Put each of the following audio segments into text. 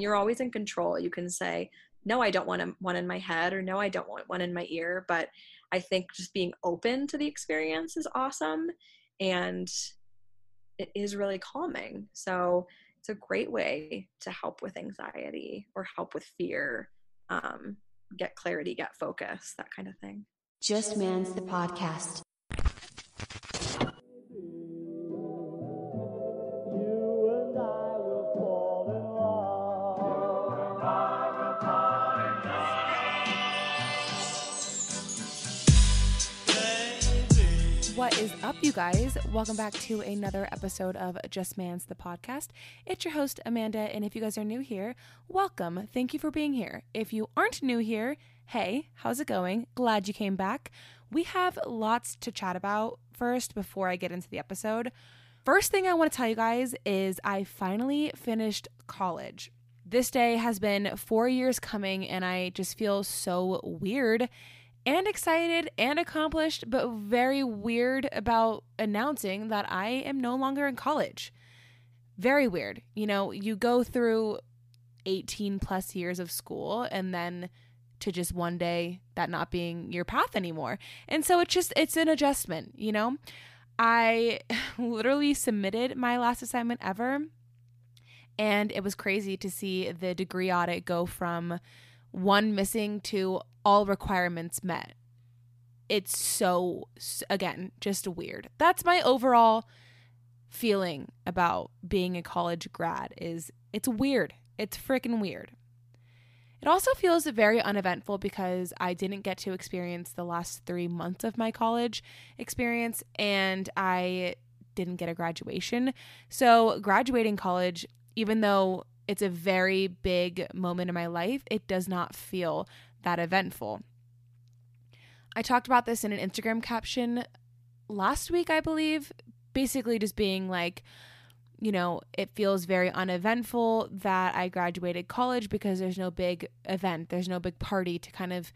You're always in control. You can say, no, I don't want one in my head, or no, I don't want one in my ear. But I think just being open to the experience is awesome. And it is really calming. So it's a great way to help with anxiety or help with fear, um, get clarity, get focus, that kind of thing. Just Man's the podcast. Up, you guys? Welcome back to another episode of Just Man's the podcast. It's your host, Amanda, and if you guys are new here, welcome. Thank you for being here. If you aren't new here, hey, how's it going? Glad you came back. We have lots to chat about first before I get into the episode. First thing I want to tell you guys is I finally finished college. This day has been four years coming, and I just feel so weird and excited and accomplished, but very weird about announcing that I am no longer in college. Very weird. You know, you go through 18 plus years of school and then to just one day that not being your path anymore. And so it's just, it's an adjustment, you know? I literally submitted my last assignment ever. And it was crazy to see the degree audit go from one missing to all requirements met. It's so, again, just weird. That's my overall feeling about being a college grad is it's weird. It's freaking weird. It also feels very uneventful because I didn't get to experience the last three months of my college experience and I didn't get a graduation. So, graduating college, even though it's a very big moment in my life, it does not feel that eventful. I talked about this in an Instagram caption last week, I believe, basically just being like, you know, it feels very uneventful that I graduated college because there's no big event, there's no big party to kind of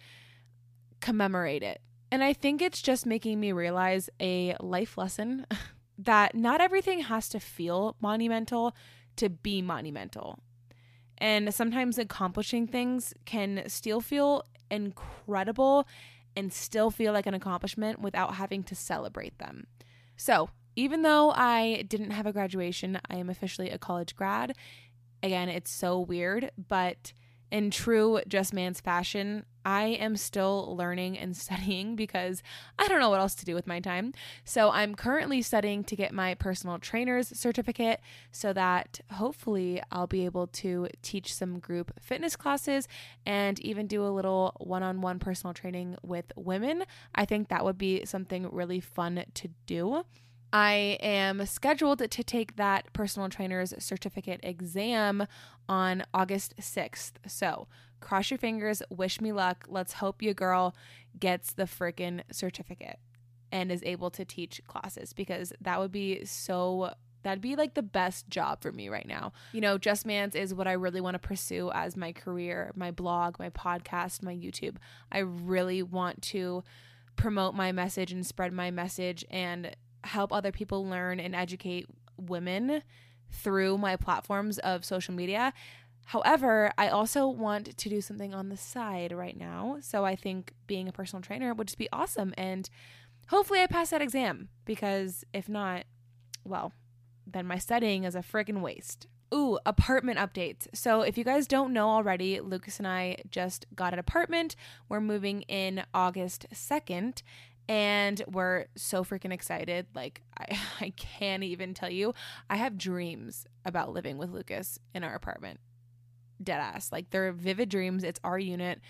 commemorate it. And I think it's just making me realize a life lesson that not everything has to feel monumental to be monumental. And sometimes accomplishing things can still feel incredible and still feel like an accomplishment without having to celebrate them. So, even though I didn't have a graduation, I am officially a college grad. Again, it's so weird, but in true Just Man's fashion, I am still learning and studying because I don't know what else to do with my time. So I'm currently studying to get my personal trainer's certificate so that hopefully I'll be able to teach some group fitness classes and even do a little one on one personal training with women. I think that would be something really fun to do. I am scheduled to take that personal trainer's certificate exam on August 6th. So cross your fingers, wish me luck. Let's hope your girl gets the freaking certificate and is able to teach classes because that would be so that'd be like the best job for me right now. You know, Just Man's is what I really want to pursue as my career, my blog, my podcast, my YouTube. I really want to promote my message and spread my message and help other people learn and educate women through my platforms of social media. However, I also want to do something on the side right now. So I think being a personal trainer would just be awesome. And hopefully I pass that exam because if not, well, then my studying is a friggin' waste. Ooh, apartment updates. So, if you guys don't know already, Lucas and I just got an apartment. We're moving in August 2nd, and we're so freaking excited. Like, I, I can't even tell you. I have dreams about living with Lucas in our apartment. Dead ass. Like, they're vivid dreams. It's our unit.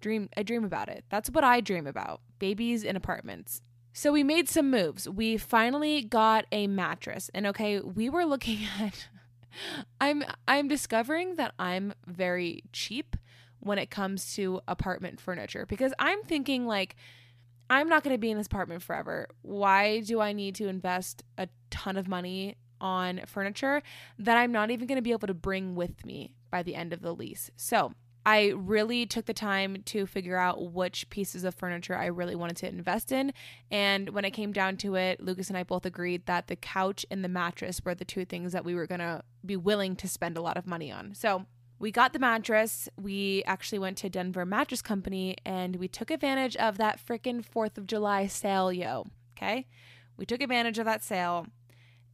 Dream, I dream about it. That's what I dream about babies in apartments. So, we made some moves. We finally got a mattress. And okay, we were looking at. I'm I'm discovering that I'm very cheap when it comes to apartment furniture because I'm thinking like I'm not going to be in this apartment forever. Why do I need to invest a ton of money on furniture that I'm not even going to be able to bring with me by the end of the lease? So, I really took the time to figure out which pieces of furniture I really wanted to invest in. And when it came down to it, Lucas and I both agreed that the couch and the mattress were the two things that we were going to be willing to spend a lot of money on. So, we got the mattress. We actually went to Denver Mattress Company and we took advantage of that freaking 4th of July sale, yo. Okay? We took advantage of that sale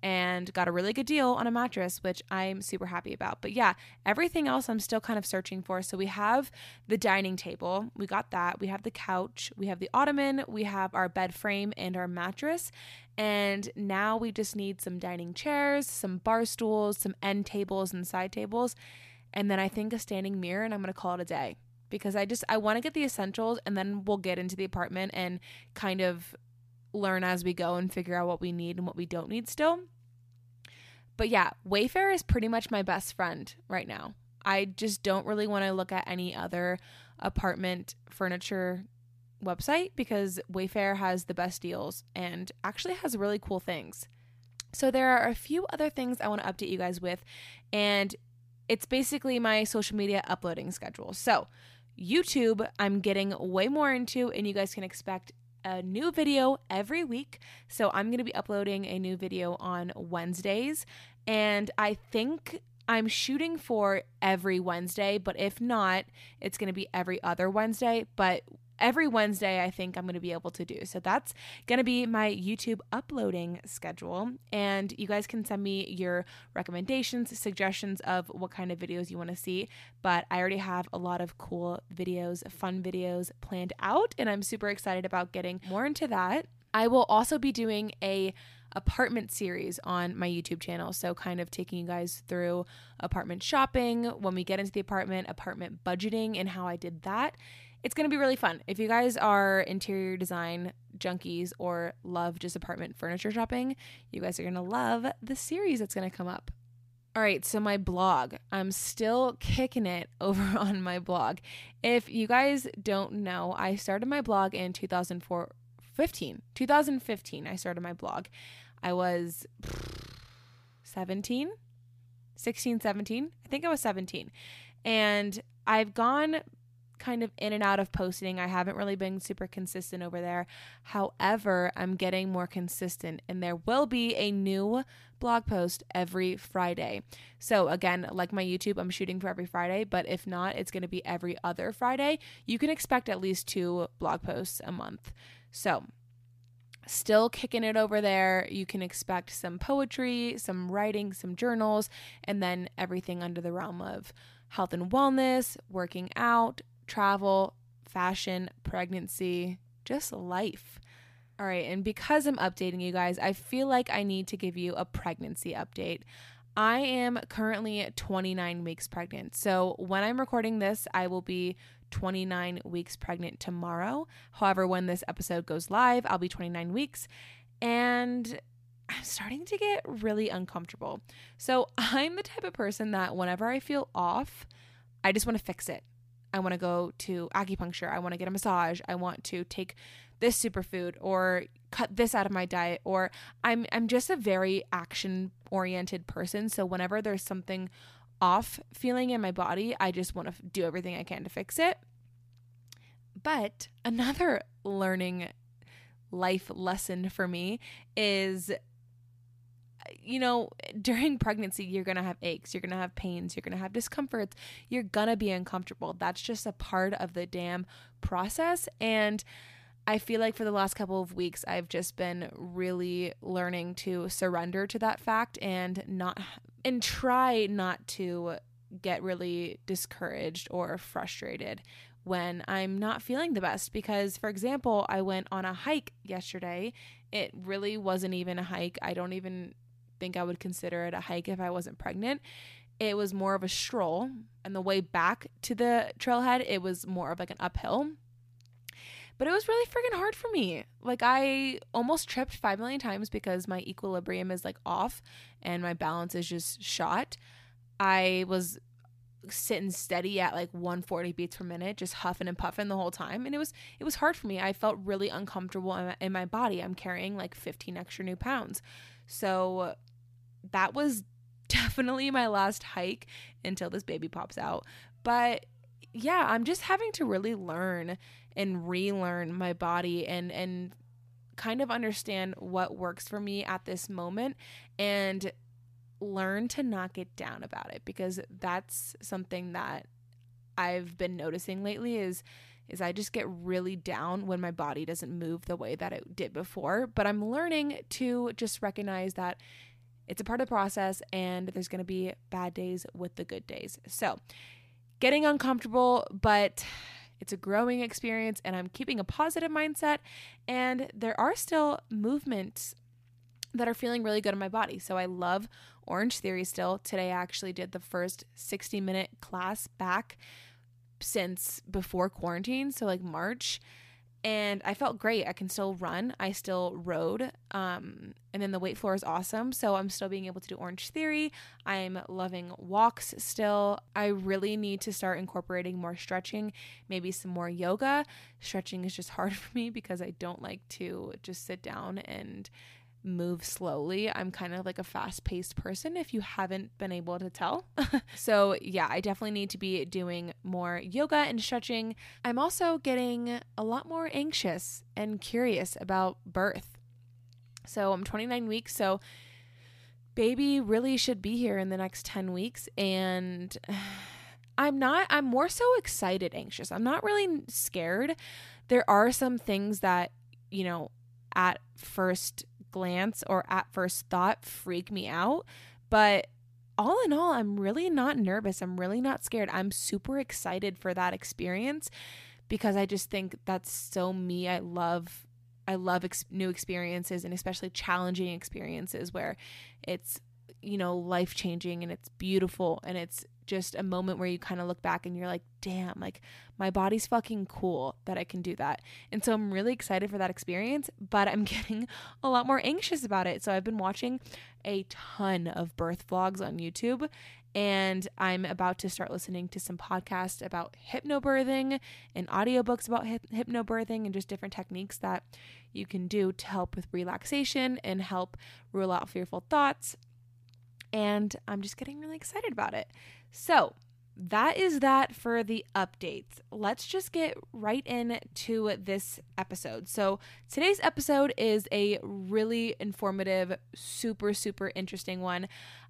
and got a really good deal on a mattress, which I'm super happy about. But yeah, everything else I'm still kind of searching for. So we have the dining table, we got that. We have the couch, we have the ottoman, we have our bed frame and our mattress. And now we just need some dining chairs, some bar stools, some end tables and side tables and then I think a standing mirror and I'm to call it a day because I just I want to get the essentials and then we'll get into the apartment and kind of learn as we go and figure out what we need and what we don't need still. But yeah, Wayfair is pretty much my best friend right now. I just don't really want to look at any other apartment furniture website because Wayfair has the best deals and actually has really cool things. So there are a few other things I want to update you guys with and it's basically my social media uploading schedule. So, YouTube, I'm getting way more into, and you guys can expect a new video every week. So, I'm going to be uploading a new video on Wednesdays, and I think I'm shooting for every Wednesday, but if not, it's going to be every other Wednesday. But every Wednesday, I think I'm going to be able to do. So that's going to be my YouTube uploading schedule. And you guys can send me your recommendations, suggestions of what kind of videos you want to see. But I already have a lot of cool videos, fun videos planned out, and I'm super excited about getting more into that. I will also be doing a apartment series on my YouTube channel. So, kind of taking you guys through apartment shopping, when we get into the apartment, apartment budgeting, and how I did that it's going to be really fun. If you guys are interior design junkies or love just apartment furniture shopping, you guys are going to love the series that's going to come up. All right, so my blog. I'm still kicking it over on my blog. If you guys don't know, I started my blog in 2004 15. 2015 I started my blog. I was 17, 16, 17. I think I was 17. And I've gone kind of in and out of posting. I haven't really been super consistent over there. However, I'm getting more consistent, and there will be a new blog post every Friday. So, again, like my YouTube, I'm shooting for every Friday, but if not, it's going to be every other Friday. You can expect at least two blog posts a month. So, still kicking it over there. You can expect some poetry, some writing, some journals, and then everything under the realm of health and wellness, working out, travel, fashion, pregnancy, just life. All right, and because I'm updating you guys, I feel like I need to give you a pregnancy update. I am currently 29 weeks pregnant. So when I'm recording this, I will be 29 weeks pregnant tomorrow. However, when this episode goes live, I'll be 29 weeks. And I'm starting to get really uncomfortable. So I'm the type of person that whenever I feel off, I just want to fix it. I want to go to acupuncture. I want to get a massage. I want to take this superfood or cut this out of my diet or I'm I'm just a very action oriented person. So whenever there's something off feeling in my body, I just want to do everything I can to fix it. But another learning life lesson for me is you know, during pregnancy, you're going to have aches, you're going to have pains, you're going to have discomforts, you're going to be uncomfortable. That's just a part of the damn process. And I feel like for the last couple of weeks, I've just been really learning to surrender to that fact and not, and try not to get really discouraged or frustrated when I'm not feeling the best. Because, for example, I went on a hike yesterday. It really wasn't even a hike. I don't even think I would consider it a hike if I wasn't pregnant. It was more of a stroll. And the way back to the trailhead, it was more of like an uphill. But it was really freaking hard for me. Like, I almost tripped 5 million times because my equilibrium is like off and my balance is just shot. I was sitting steady at like 140 beats per minute just huffing and puffing the whole time and it was it was hard for me i felt really uncomfortable in my, in my body i'm carrying like 15 extra new pounds so that was definitely my last hike until this baby pops out. But yeah, I'm just having to really learn and relearn my body and and kind of understand what works for me at this moment and learn to not get down about it because that's something that I've been noticing lately is is I just get really down when my body doesn't move the way that it did before, but I'm learning to just recognize that it's a part of the process and there's going to be bad days with the good days. So, getting uncomfortable, but it's a growing experience and I'm keeping a positive mindset and there are still movements that are feeling really good in my body. So I love Orange Theory still. Today I actually did the first 60 minute class back since before quarantine, so like March. And I felt great. I can still run. I still rode. Um, and then the weight floor is awesome. So I'm still being able to do Orange Theory. I'm loving walks still. I really need to start incorporating more stretching, maybe some more yoga. Stretching is just hard for me because I don't like to just sit down and move slowly. I'm kind of like a fast paced person if you haven't been able to tell. so, yeah, I definitely need to be doing more yoga and stretching. I'm also getting a lot more anxious and curious about birth. So, I'm 29 weeks. So, baby really should be here in the next 10 weeks. And I'm not, I'm more so excited, anxious. I'm not really scared. There are some things that, you know, at first glance or at first thought freak me out. But all in all, I'm really not nervous. I'm really not scared. I'm super excited for that experience because I just think that's so me. I love I love ex- new experiences and especially challenging experiences where it's you know life changing and it's beautiful and it's just a moment where you kind of look back and you're like, damn, like my body's fucking cool that I can do that. And so I'm really excited for that experience, but I'm getting a lot more anxious about it. So I've been watching a ton of birth vlogs on YouTube and I'm about to start listening to some podcasts about hypnobirthing and audiobooks about hypnobirthing and just different techniques that you can do to help with relaxation and help rule out fearful thoughts. And I'm just getting really excited about it. So, that is that for the updates. Let's just get right into this episode. So, today's episode is a really informative, super, super interesting one.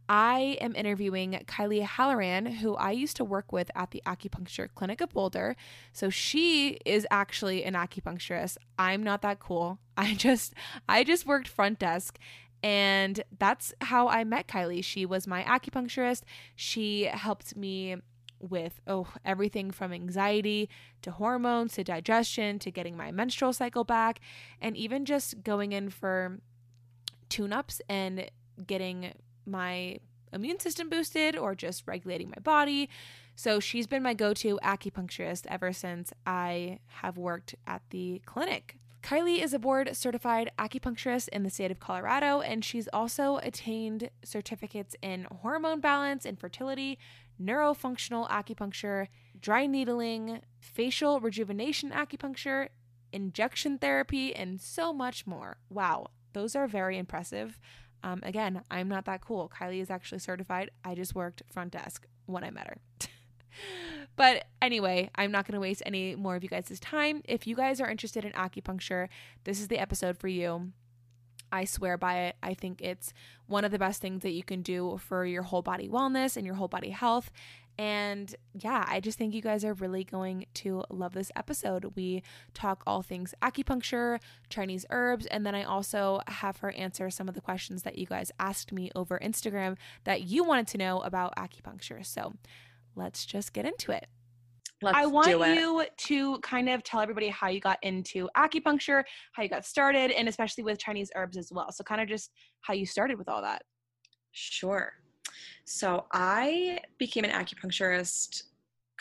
I am interviewing Kylie Halloran, who I used to work with at the acupuncture clinic of Boulder. So she is actually an acupuncturist. I'm not that cool. I just I just worked front desk and that's how I met Kylie. She was my acupuncturist. She helped me with oh everything from anxiety to hormones to digestion to getting my menstrual cycle back and even just going in for tune-ups and getting my immune system boosted or just regulating my body. So she's been my go-to acupuncturist ever since I have worked at the clinic. Kylie is a board certified acupuncturist in the state of Colorado, and she's also attained certificates in hormone balance, infertility, neurofunctional acupuncture, dry needling, facial rejuvenation acupuncture, injection therapy, and so much more. Wow, those are very impressive. Um, again, I'm not that cool. Kylie is actually certified. I just worked front desk when I met her. But anyway, I'm not going to waste any more of you guys' time. If you guys are interested in acupuncture, this is the episode for you. I swear by it. I think it's one of the best things that you can do for your whole body wellness and your whole body health. And yeah, I just think you guys are really going to love this episode. We talk all things acupuncture, Chinese herbs, and then I also have her answer some of the questions that you guys asked me over Instagram that you wanted to know about acupuncture. So let's just get into it. Let's I want you to kind of tell everybody how you got into acupuncture, how you got started, and especially with Chinese herbs as well. So, kind of just how you started with all that. Sure. So, I became an acupuncturist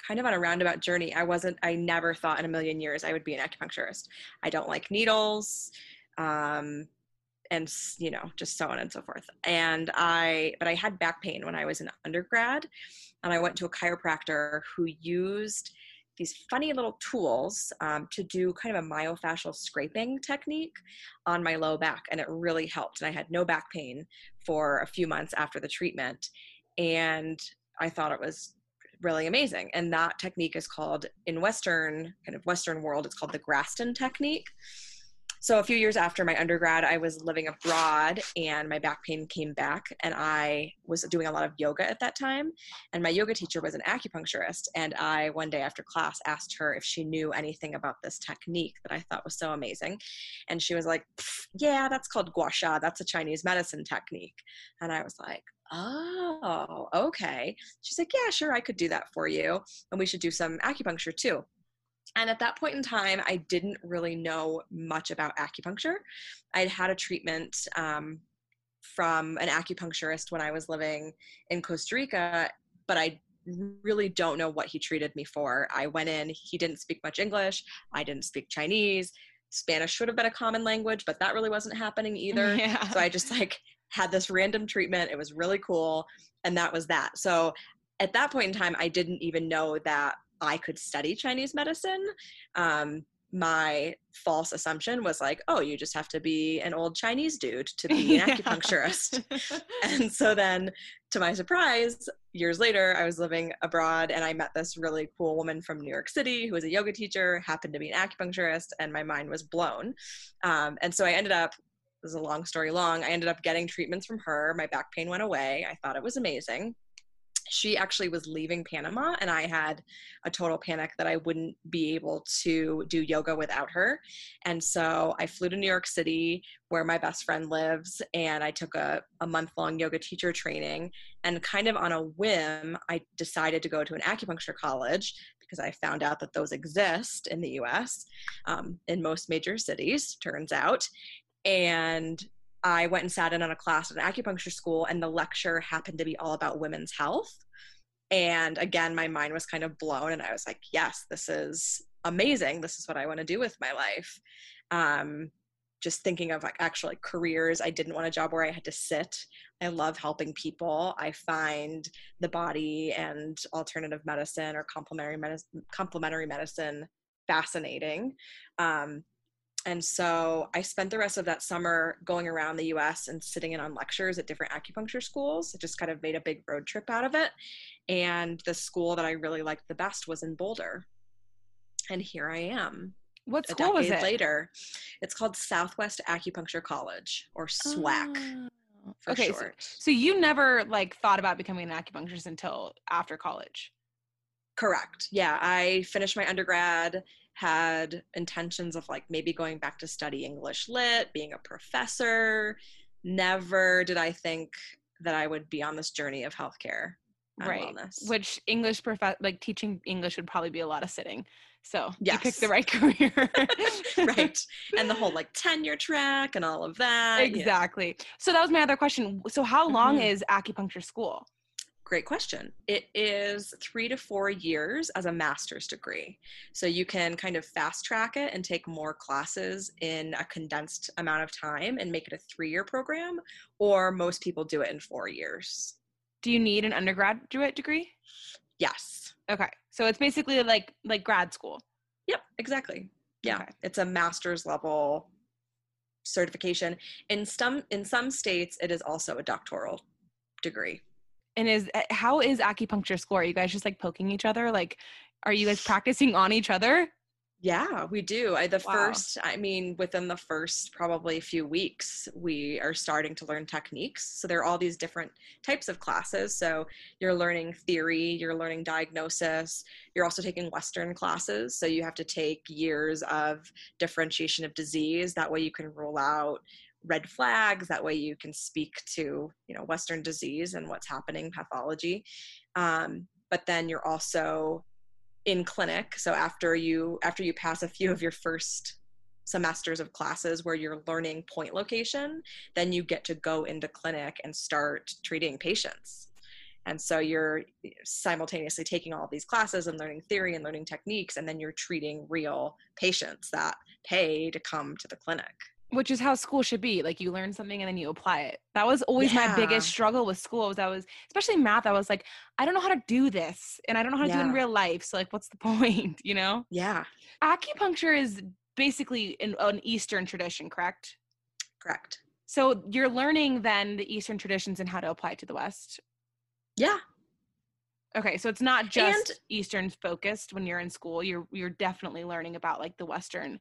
kind of on a roundabout journey. I wasn't, I never thought in a million years I would be an acupuncturist. I don't like needles. Um, and you know just so on and so forth and i but i had back pain when i was an undergrad and I went to a chiropractor who used these funny little tools um, to do kind of a myofascial scraping technique on my low back, and it really helped. And I had no back pain for a few months after the treatment, and I thought it was really amazing. And that technique is called in Western kind of Western world, it's called the Graston technique. So a few years after my undergrad, I was living abroad and my back pain came back and I was doing a lot of yoga at that time. And my yoga teacher was an acupuncturist. And I, one day after class, asked her if she knew anything about this technique that I thought was so amazing. And she was like, yeah, that's called gua sha. That's a Chinese medicine technique. And I was like, oh, okay. She's like, yeah, sure, I could do that for you. And we should do some acupuncture too. And at that point in time, I didn't really know much about acupuncture. I'd had a treatment um, from an acupuncturist when I was living in Costa Rica, but I really don't know what he treated me for. I went in, he didn't speak much English, I didn't speak Chinese. Spanish should have been a common language, but that really wasn't happening either. Yeah. So I just like had this random treatment. It was really cool. And that was that. So at that point in time, I didn't even know that I could study Chinese medicine. Um, my false assumption was like, oh, you just have to be an old Chinese dude to be an acupuncturist. and so then, to my surprise, years later, I was living abroad and I met this really cool woman from New York City who was a yoga teacher, happened to be an acupuncturist, and my mind was blown. Um, and so I ended up this is a long story long. I ended up getting treatments from her. My back pain went away. I thought it was amazing she actually was leaving Panama, and I had a total panic that I wouldn't be able to do yoga without her. And so I flew to New York City, where my best friend lives, and I took a, a month long yoga teacher training. And kind of on a whim, I decided to go to an acupuncture college because I found out that those exist in the US um, in most major cities, turns out. And I went and sat in on a class at an acupuncture school, and the lecture happened to be all about women's health. And again, my mind was kind of blown, and I was like, yes, this is amazing. This is what I want to do with my life. Um, just thinking of like actual like careers i didn't want a job where i had to sit i love helping people i find the body and alternative medicine or complementary medicine complementary medicine fascinating um, and so I spent the rest of that summer going around the US and sitting in on lectures at different acupuncture schools. I just kind of made a big road trip out of it. And the school that I really liked the best was in Boulder. And here I am. What school was it? Later, it's called Southwest Acupuncture College, or SWAC. Oh. Ah, okay, so, so you never like thought about becoming an acupuncturist until after college. Correct. Yeah, I finished my undergrad had intentions of like maybe going back to study English lit, being a professor. Never did I think that I would be on this journey of healthcare right wellness. which english prof like teaching english would probably be a lot of sitting so yes. you picked the right career right and the whole like tenure track and all of that exactly yeah. so that was my other question so how long mm-hmm. is acupuncture school Great question. It is three to four years as a master's degree. So you can kind of fast track it and take more classes in a condensed amount of time and make it a three year program, or most people do it in four years. Do you need an undergraduate degree? Yes. Okay. So it's basically like like grad school. Yep, exactly. Yeah. Okay. It's a master's level certification. In some in some states it is also a doctoral degree and is eh, how is acupuncture school? Are you guys just like poking each other? Like, are you guys practicing on each other? Yeah, we do. I, the wow. first, I mean, within the first probably few weeks, we are starting to learn techniques. So there are all these different types of classes. So you're learning theory, you're learning diagnosis, you're also taking Western classes. So you have to take years of differentiation of disease. That way you can rule out red flags that way you can speak to you know western disease and what's happening pathology. Um, but then you're also in clinic. So after you after you pass a few of your first semesters of classes where you're learning point location then you get to go into clinic and start treating patients. And so you're simultaneously taking all these classes and learning theory and learning techniques and then you're treating real patients that pay to come to the clinic which is how school should be like you learn something and then you apply it that was always yeah. my biggest struggle with school was i was especially math i was like i don't know how to do this and i don't know how to yeah. do it in real life so like what's the point you know yeah acupuncture is basically an, an eastern tradition correct correct so you're learning then the eastern traditions and how to apply it to the west yeah okay so it's not just and, eastern focused when you're in school you're you're definitely learning about like the western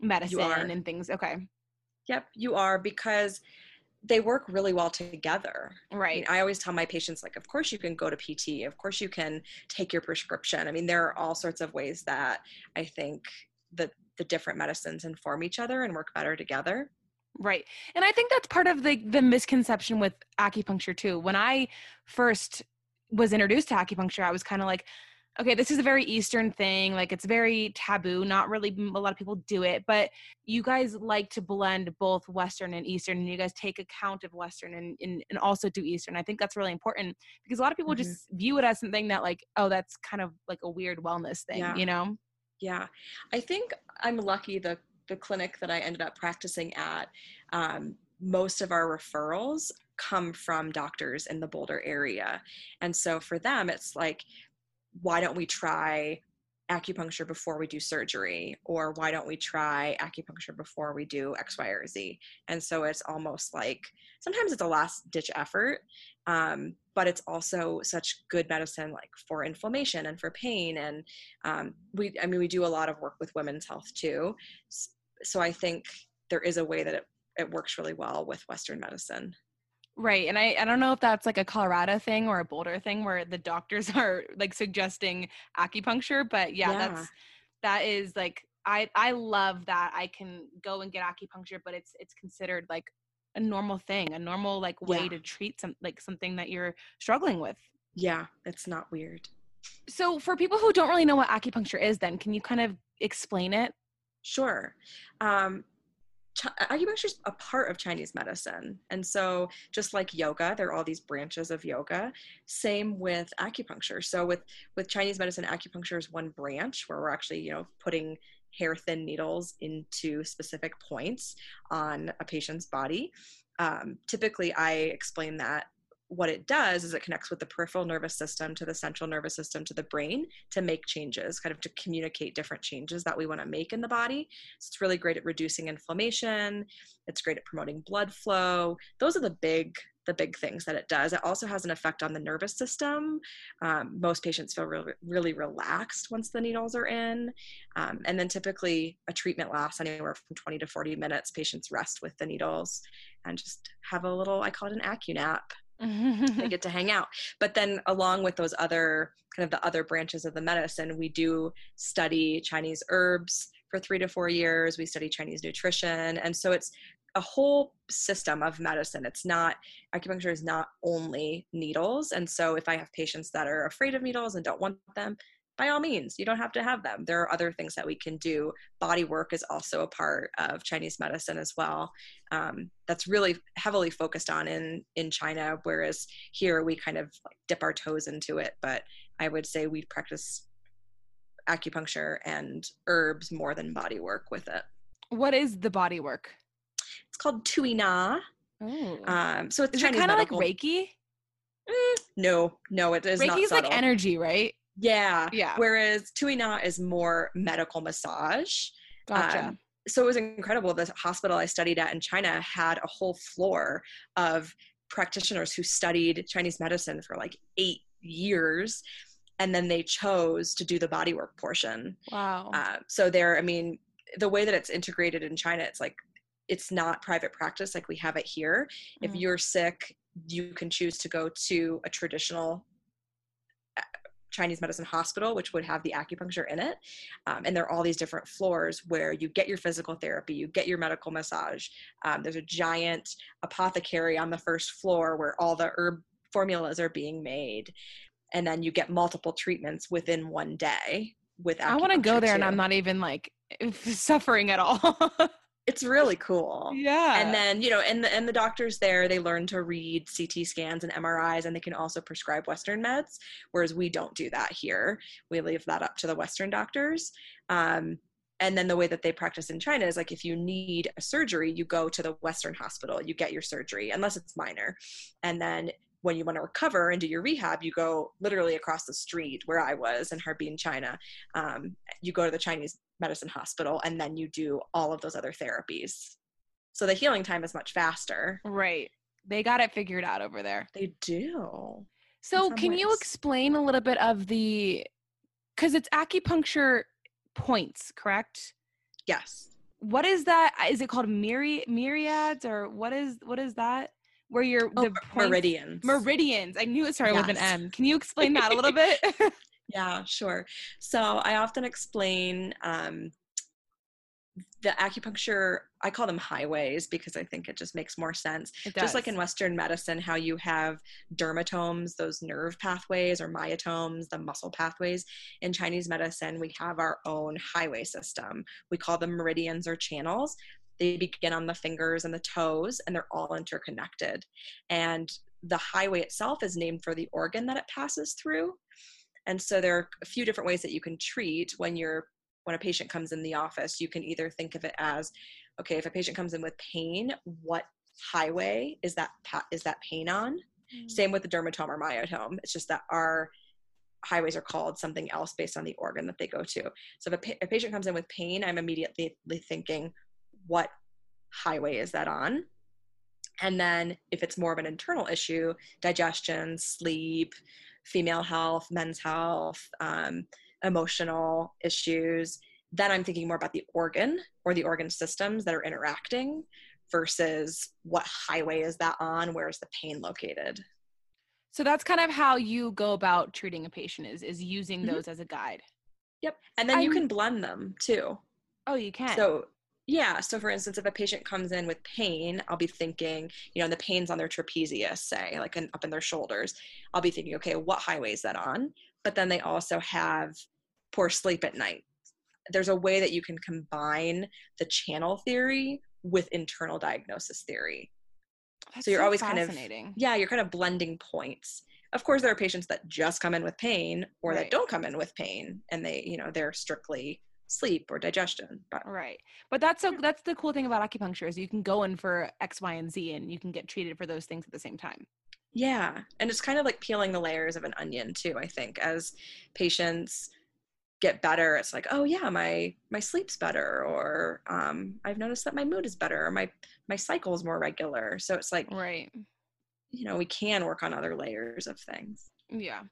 medicine and things. Okay. Yep, you are because they work really well together. I, mean, Right. I always tell my patients, like, of course you can go to PT, of course you can take your prescription. I mean, there are all sorts of ways that I think that the different medicines inform each other and work better together. Right. And I think that's part of the the misconception with acupuncture too. When I first was introduced to acupuncture, I was kind of like, okay, this is a very eastern thing, like it's very taboo, not really a lot of people do it, but you guys like to blend both western and eastern and you guys take account of western and and, and also do eastern. I think that's really important because a lot of people Mhm. just view it as something that like, oh, that's kind of like a weird wellness thing, Yeah. you know? Yeah, I think I'm lucky. The the clinic that I ended up practicing at, um, most of our referrals come from doctors in the Boulder area, and so for them, it's like, why don't we try acupuncture before we do surgery, or why don't we try acupuncture before we do X, Y, or Z? And so it's almost like sometimes it's a last ditch effort, um, but it's also such good medicine like for inflammation and for pain and um, we i mean we do a lot of work with women's health too. So i think there is a way that it, it works really well with western medicine Right. And I, I don't know if that's like a Colorado thing or a Boulder thing where the doctors are like suggesting acupuncture, but yeah, Yeah. that's that is like I I love that I can go and get acupuncture, but it's it's considered like a normal thing, a normal like way Yeah. to treat some like something that you're struggling with. yeah it's not weird So for people who don't really know what acupuncture is then, can you kind of explain it? Sure. Um, acupuncture is a part of Chinese medicine. And so, just like yoga, there are all these branches of yoga. Same with acupuncture. So, with, with Chinese medicine, acupuncture is one branch where we're actually, you know, putting hair thin needles into specific points on a patient's body. Um, typically, I explain that what it does is it connects with the peripheral nervous system to the central nervous system to the brain to make changes, kind of to communicate different changes that we want to make in the body. So it's really great at reducing inflammation. It's great at promoting blood flow. Those are the big the big things that it does. It also has an effect on the nervous system. Um, most patients feel really, really relaxed once the needles are in. Um, and then typically a treatment lasts anywhere from 20 to 40 minutes. Patients rest with the needles and just have a little, I call it an acu nap they get to hang out. But then along with those other kind of the other branches of the medicine we do study chinese herbs for three to four years. We study chinese nutrition. And so it's a whole system of medicine. It's not acupuncture is not only needles. And so if i have patients that are afraid of needles and don't want them by all means you don't have to have them there are other things that we can do body work is also a part of chinese medicine as well um, that's really heavily focused on in in China, whereas here we kind of dip our toes into it. But I would say we practice acupuncture and herbs more than body work with it. what is the body work? It's called Tui Na. Oh. Um, so it's Chinese kind of like Reiki? Mm, no, no, it is not Reiki's like energy, right? Yeah, Yeah. Whereas Tui Na is more medical massage. Gotcha. Um, so it was incredible. The hospital I studied at in China had a whole floor of practitioners who studied Chinese medicine for like eight years. And then they chose to do the bodywork portion. wow. Uh, so there, I mean, the way that it's integrated in China, it's like, it's not private practice like we have it here. If Mhm. you're sick, you can choose to go to a traditional Chinese medicine hospital, which would have the acupuncture in it. Um, and there are all these different floors where you get your physical therapy, you get your medical massage. Um, there's a giant apothecary on the first floor where all the herb formulas are being made. And then you get multiple treatments within one day with I want to go there and. I'm not even like suffering at all. It's really cool. yeah. and then you know and the, and the doctors there they learn to read ct scans and mris and they can also prescribe western meds whereas we don't do that here we leave that up to the western doctors um, and then the way that they practice in china is like if you need a surgery you go to the western hospital you get your surgery unless it's minor and then when you want to recover and do your rehab you go literally across the street where i was in harbin china um, you go to the chinese medicine hospital and then you do all of those other therapies so the healing time is much faster. right. They got it figured out over there. They do. So can you explain a little bit of the cuz it's acupuncture points, correct? Yes. what is that? Is it called myri- myriads or what is what is that? Where you're Oh, the points- meridians. meridians. I knew it started with an M. Can you explain that a little bit? Yeah, sure. So I often explain um, the acupuncture, I call them highways because I think it just makes more sense. Just like in Western medicine, how you have dermatomes, those nerve pathways, or myotomes, the muscle pathways. In Chinese medicine, we have our own highway system. We call them meridians or channels. They begin on the fingers and the toes, and they're all interconnected. And the highway itself is named for the organ that it passes through. And so there are a few different ways that you can treat when you're when a patient comes in the office. You can either think of it as, okay, if a patient comes in with pain, what highway is that is that pain on? Mm. Same with the dermatome or myotome. It's just that our highways are called something else based on the organ that they go to. So if a, pa- a patient comes in with pain, I'm immediately thinking, what highway is that on? And then if it's more of an internal issue, digestion, sleep, female health, men's health, um, emotional issues, then I'm thinking more about the organ or the organ systems that are interacting versus what highway is that on? Where is the pain located? So that's kind of how you go about treating a patient is is using Mhm. those as a guide. Yep. And then you I'm- can blend them too. Oh, you can. So, yeah. So, for instance, if a patient comes in with pain, I'll be thinking, you know, the pain's on their trapezius, say, like in, up in their shoulders. I'll be thinking, okay, what highway is that on? But then they also have poor sleep at night. There's a way that you can combine the channel theory with internal diagnosis theory. That's so you're always kind of- fascinating. Yeah, you're kind of blending points. Of course, there are patients that just come in with pain or Right. that don't come in with pain and they, you know, they're strictly sleep or digestion. But Right. But that's so that's the cool thing about acupuncture is you can go in for X, Y, and Z and you can get treated for those things at the same time. Yeah, and it's kind of like peeling the layers of an onion too. I think as patients get better, it's like, oh yeah, my my sleep's better, or um, I've noticed that my mood is better, or my my cycle is more regular. So it's like, Right. you know, we can work on other layers of things. Yeah.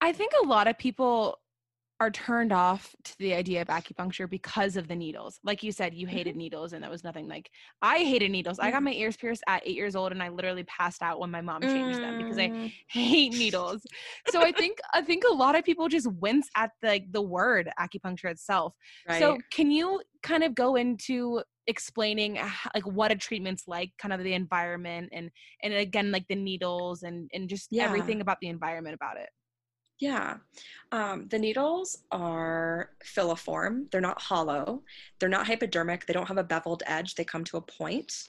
I think a lot of people are turned off to the idea of acupuncture because of the needles. Like you said, you hated needles and that was nothing like I hated needles. I got my ears pierced at 8 years old and I literally passed out when my mom changed them because I Mm, hate needles. So I think I think a lot of people just wince at the the word acupuncture itself. right. So can you kind of go into explaining like what a treatment's like, kind of the environment and and again like the needles and and just Yeah. everything about the environment about it. Yeah. Um, the needles are filiform. They're not hollow. They're not hypodermic. They don't have a beveled edge. They come to a point.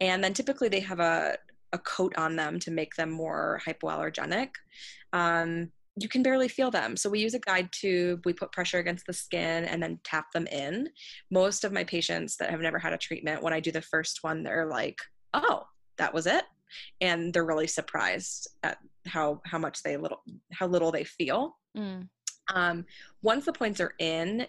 And then typically they have a, a coat on them to make them more hypoallergenic. Um, you can barely feel them. So we use a guide tube. We put pressure against the skin and then tap them in. Most of my patients that have never had a treatment, when I do the first one, they're like, oh, that was it. And they're really surprised at how how much they little how little they feel. Um, once the points are in,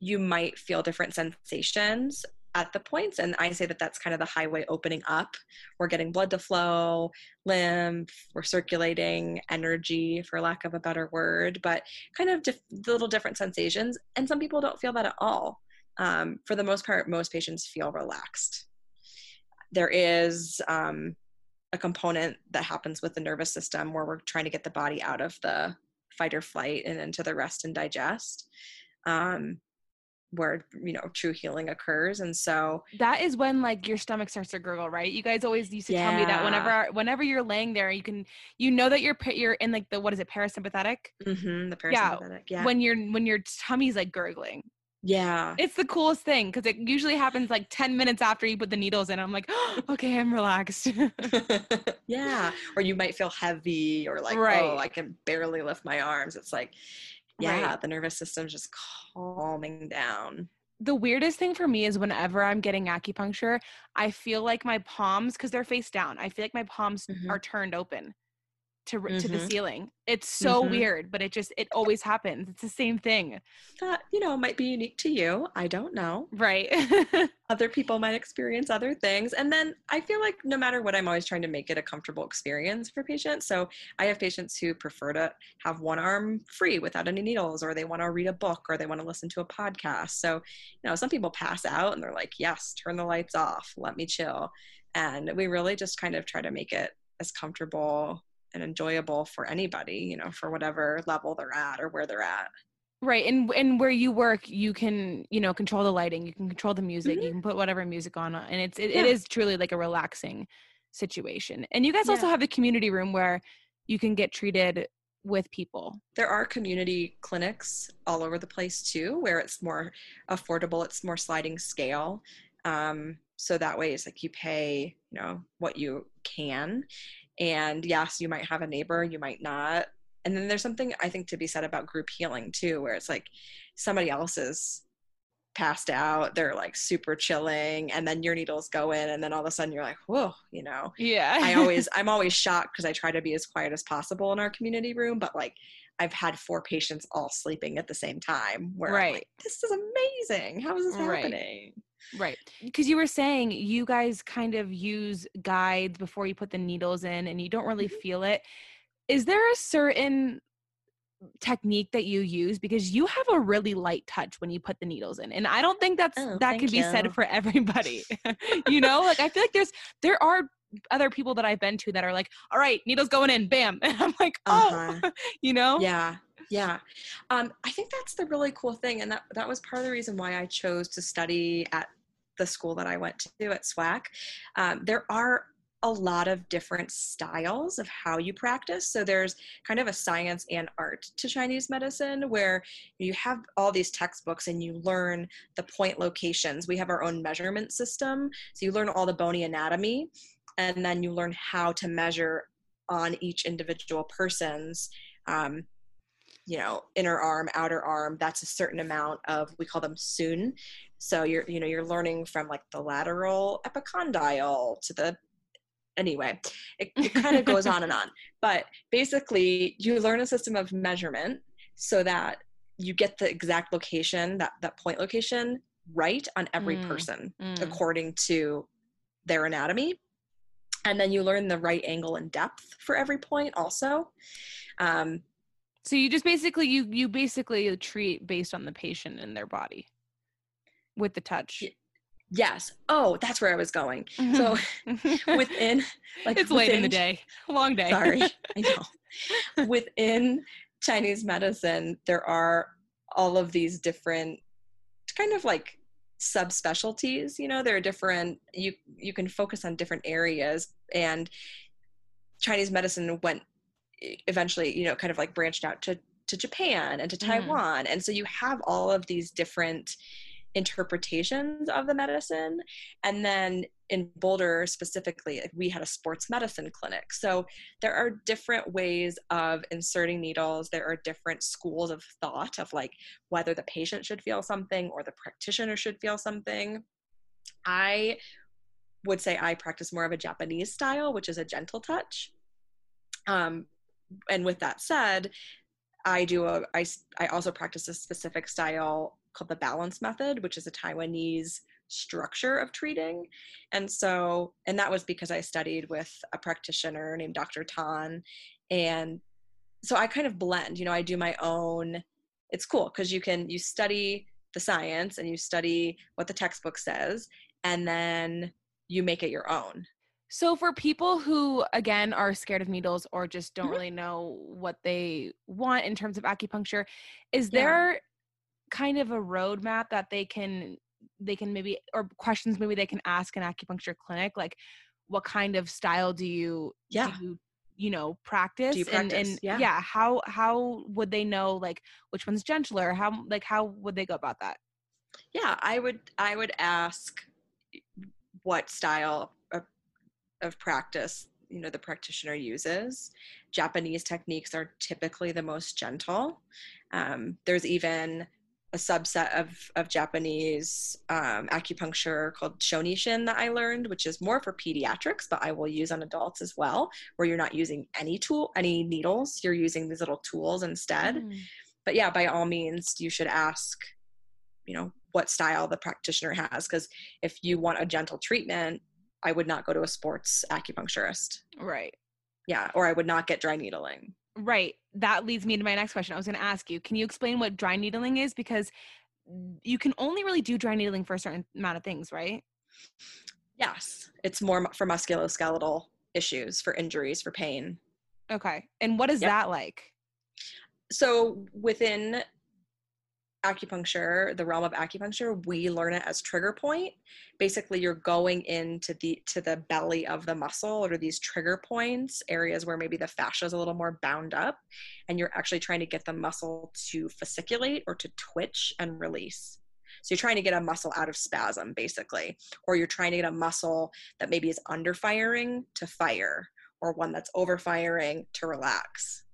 you might feel different sensations at the points, and I say that that's kind of the highway opening up. We're getting blood to flow, lymph, we're circulating energy, for lack of a better word, but kind of little different sensations. And some people don't feel that at all. Um, for the most part, most patients feel relaxed. There is um, a component that happens with the nervous system where we're trying to get the body out of the fight or flight and into the rest and digest um, where you know true healing occurs and so That is when like your stomach starts to gurgle, right? You guys always used to tell me that Yeah. whenever whenever you're laying there, you can you know that you're you're in like the what is it parasympathetic mm-hmm, the Yeah, parasympathetic yeah when you're when your tummy's like gurgling. Yeah It's the coolest thing because it usually happens like 10 minutes after you put the needles in. I'm like, okay, I'm relaxed. yeah or you might feel heavy or like Right. oh i can barely lift my arms it's like yeah Right. the nervous system's just calming down the weirdest thing for me is whenever I'm getting acupuncture, I feel like my palms, because they're face down, I feel like my palms Mhm. are turned open. To r to the Mhm. ceiling. It's so Mhm. weird, but it just it always happens. It's the same thing, That, you know, might be unique to you. I don't know. right? Other people might experience other things. And then I feel like no matter what, I'm always trying to make it a comfortable experience for patients. So I have patients who prefer to have one arm free without any needles, or they want to read a book, or they want to listen to a podcast. So, you know, some people pass out and they're like, yes, turn the lights off, let me chill. And we really just kind of try to make it as comfortable and enjoyable for anybody, you know, for whatever level they're at or where they're at. Right, and and where you work, you can you know control the lighting, you can control the music, Mhm. you can put whatever music on, and it's it, Yeah. it is truly like a relaxing situation. And you guys also have a community room where you can get treated with people. there are community clinics all over the place too where it's more affordable it's more sliding scale um, so that way it's like you pay you know what you can and yes you might have a neighbor you might not and then there's something i think to be said about group healing too where it's like somebody else is passed out they're like super chilling and then your needles go in and then all of a sudden you're like whoa you know Yeah, I always I'm always shocked because I try to be as quiet as possible in our community room, but like I've had four patients all sleeping at the same time. Where I'm Right. like, this is amazing. How is this happening? right. Because you were saying you guys kind of use guides before you put the needles in, and you don't really Mhm. feel it. Is there a certain technique that you use because you have a really light touch when you put the needles in and i don't think that's Oh, that could be you. said for everybody you know like i feel like there's there are other people that i've been to that are like all right needles going in bam and i'm like oh Uh-huh. you know Yeah. Yeah. Um, I think that's the really cool thing. And that, that was part of the reason why I chose to study at the school that I went to at SWAC. Um, there are a lot of different styles of how you practice. So there's kind of a science and art to Chinese medicine where you have all these textbooks and you learn the point locations. We have our own measurement system. So you learn all the bony anatomy and then you learn how to measure on each individual person's um, you know inner arm outer arm that's a certain amount of we call them cun. So you're you know you're learning from like the lateral epicondyle to the anyway it, it kind of goes on and on. But basically you learn a system of measurement so that you get the exact location that that point location right on every Mm, person Mm. according to their anatomy. And then you learn the right angle and depth for every point also. Um, so you just basically you you basically uh, treat based on the patient and their body with the touch. Yes. Oh that's where i was going. So mm-hmm. within like it's late in the day. Long day. Sorry. I know. Within chinese medicine there are all of these different kind of like subspecialties you know? There are different you you can focus on different areas and chinese medicine went eventually you know kind of like branched out to to japan and to Mhm. taiwan. And so you have all of these different interpretations of the medicine. And then in boulder specifically like, we had a sports medicine clinic. So there are different ways of inserting needles. There are different schools of thought of like whether the patient should feel something or the practitioner should feel something. I would say i practice more of a japanese style which is a gentle touch. Um, and with that said i do a I I also practice a specific style called the balance method which is a taiwanese structure of treating. And so and that was because i studied with a practitioner named dr tan. And so i kind of blend you know i do my own it's cool because you can you study the science and you study what the textbook says and then you make it your own So for people who again are scared of needles or just don't Mhm. really know what they want in terms of acupuncture, is Yeah. there kind of a roadmap that they can they can maybe or questions maybe they can ask an acupuncture clinic like what kind of style do you Yeah. do you, you know practice, you and practice? and Yeah. how how would they know like which one's gentler how like how would they go about that yeah i would i would ask what style of, practice you know the practitioner uses japanese techniques are typically the most gentle um, there's even a subset of of Japanese um, acupuncture called Shonishin that I learned, which is more for pediatrics, but I will use on adults as well, where you're not using any tool, any needles, you're using these little tools instead. Mm. But yeah, by all means, you should ask, you know, what style the practitioner has, because if you want a gentle treatment, I would not go to a sports acupuncturist. Right. Yeah, or I would not get dry needling. Right. That leads me to my next question. I was going to ask you, can you explain what dry needling is? Because you can only really do dry needling for a certain amount of things, right? Yes, it's more for musculoskeletal issues, for injuries, for pain. Okay. And what is Yep. that like? So within acupuncture, the realm of acupuncture, we learn it as trigger point. Basically, you're going into the to the belly of the muscle or these trigger points, areas where maybe the fascia is a little more bound up, and you're actually trying to get the muscle to fasciculate or to twitch and release. So you're trying to get a muscle out of spasm, basically, or you're trying to get a muscle that maybe is under firing to fire, or one that's over firing to relax.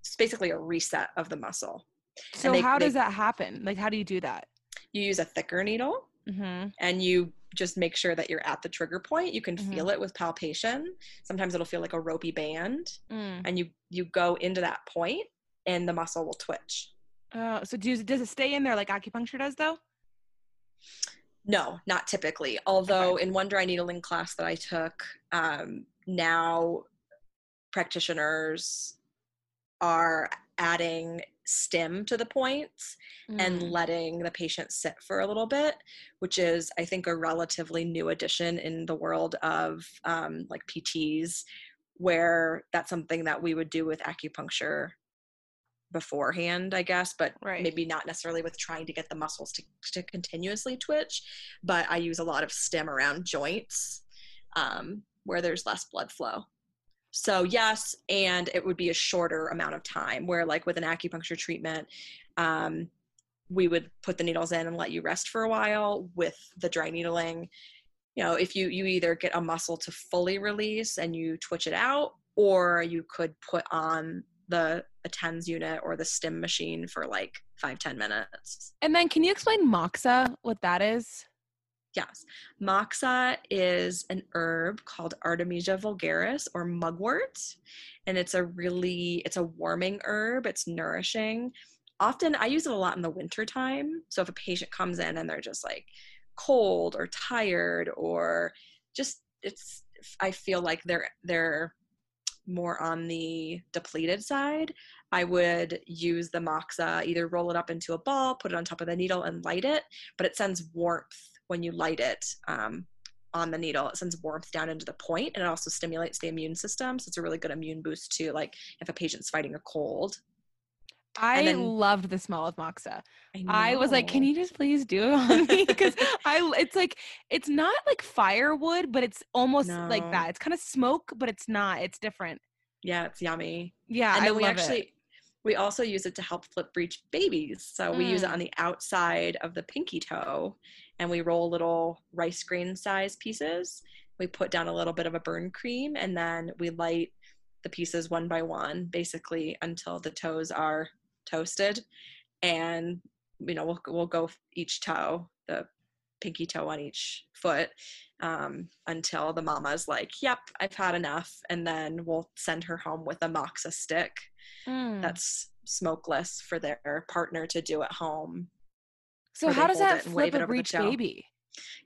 It's basically a reset of the muscle. So they- how they- does that happen? Like how do you do that? You use a thicker needle Mm-hmm. and you just make sure that you're at the trigger point. You can Mhm. feel it with palpation. Sometimes it'll feel like a ropey band, Mm. and you you go into that point, and the muscle will twitch. Uh, so does, does it stay in there like acupuncture does though? No, not typically. Although in one dry needling class that I took, um, now practitioners are adding stim to the points and Mm. letting the patient sit for a little bit, which is, I think, a relatively new addition in the world of um, like PTs, where that's something that we would do with acupuncture beforehand, I guess, but Right. maybe not necessarily with trying to get the muscles to, to continuously twitch. But I use a lot of stim around joints um, where there's less blood flow. So yes, and it would be a shorter amount of time. Where like with an acupuncture treatment, um, we would put the needles in and let you rest for a while. With the dry needling, you know, if you you either get a muscle to fully release and you twitch it out, or you could put on the a TENS unit or the stim machine for like five ten minutes. And then can you explain moxa, what that is? Yes. Moxa is an herb called Artemisia vulgaris or mugwort. And it's a really, it's a warming herb. It's nourishing. Often I use it a lot in the winter time. So if a patient comes in and they're just like cold or tired or just it's I feel like they're they're more on the depleted side, I would use the moxa, either roll it up into a ball, put it on top of the needle and light it, but it sends warmth when you light it um, on the needle. It sends warmth down into the point and it also stimulates the immune system. So it's a really good immune boost too, like if a patient's fighting a cold. I then- loved the smell of moxa. I was like, can you just please do it on me? Because I, it's like, it's not like firewood, but it's almost like that. It's kind of smoke, but it's not. It's different. Yeah, it's yummy. Yeah, and I then we love actually it. we also use it to help flip breech babies so we use it Mm. on the outside of the pinky toe and we roll little rice grain size pieces we put down a little bit of a burn cream and then we light the pieces one by one basically until the toes are toasted and you know we'll, we'll go each toe the pinky toe on each foot um, until the mama's like yep i've had enough and then we'll send her home with a moxa stick Mm. that's smokeless for their partner to do at home. So how does that it and wave flip a breech baby?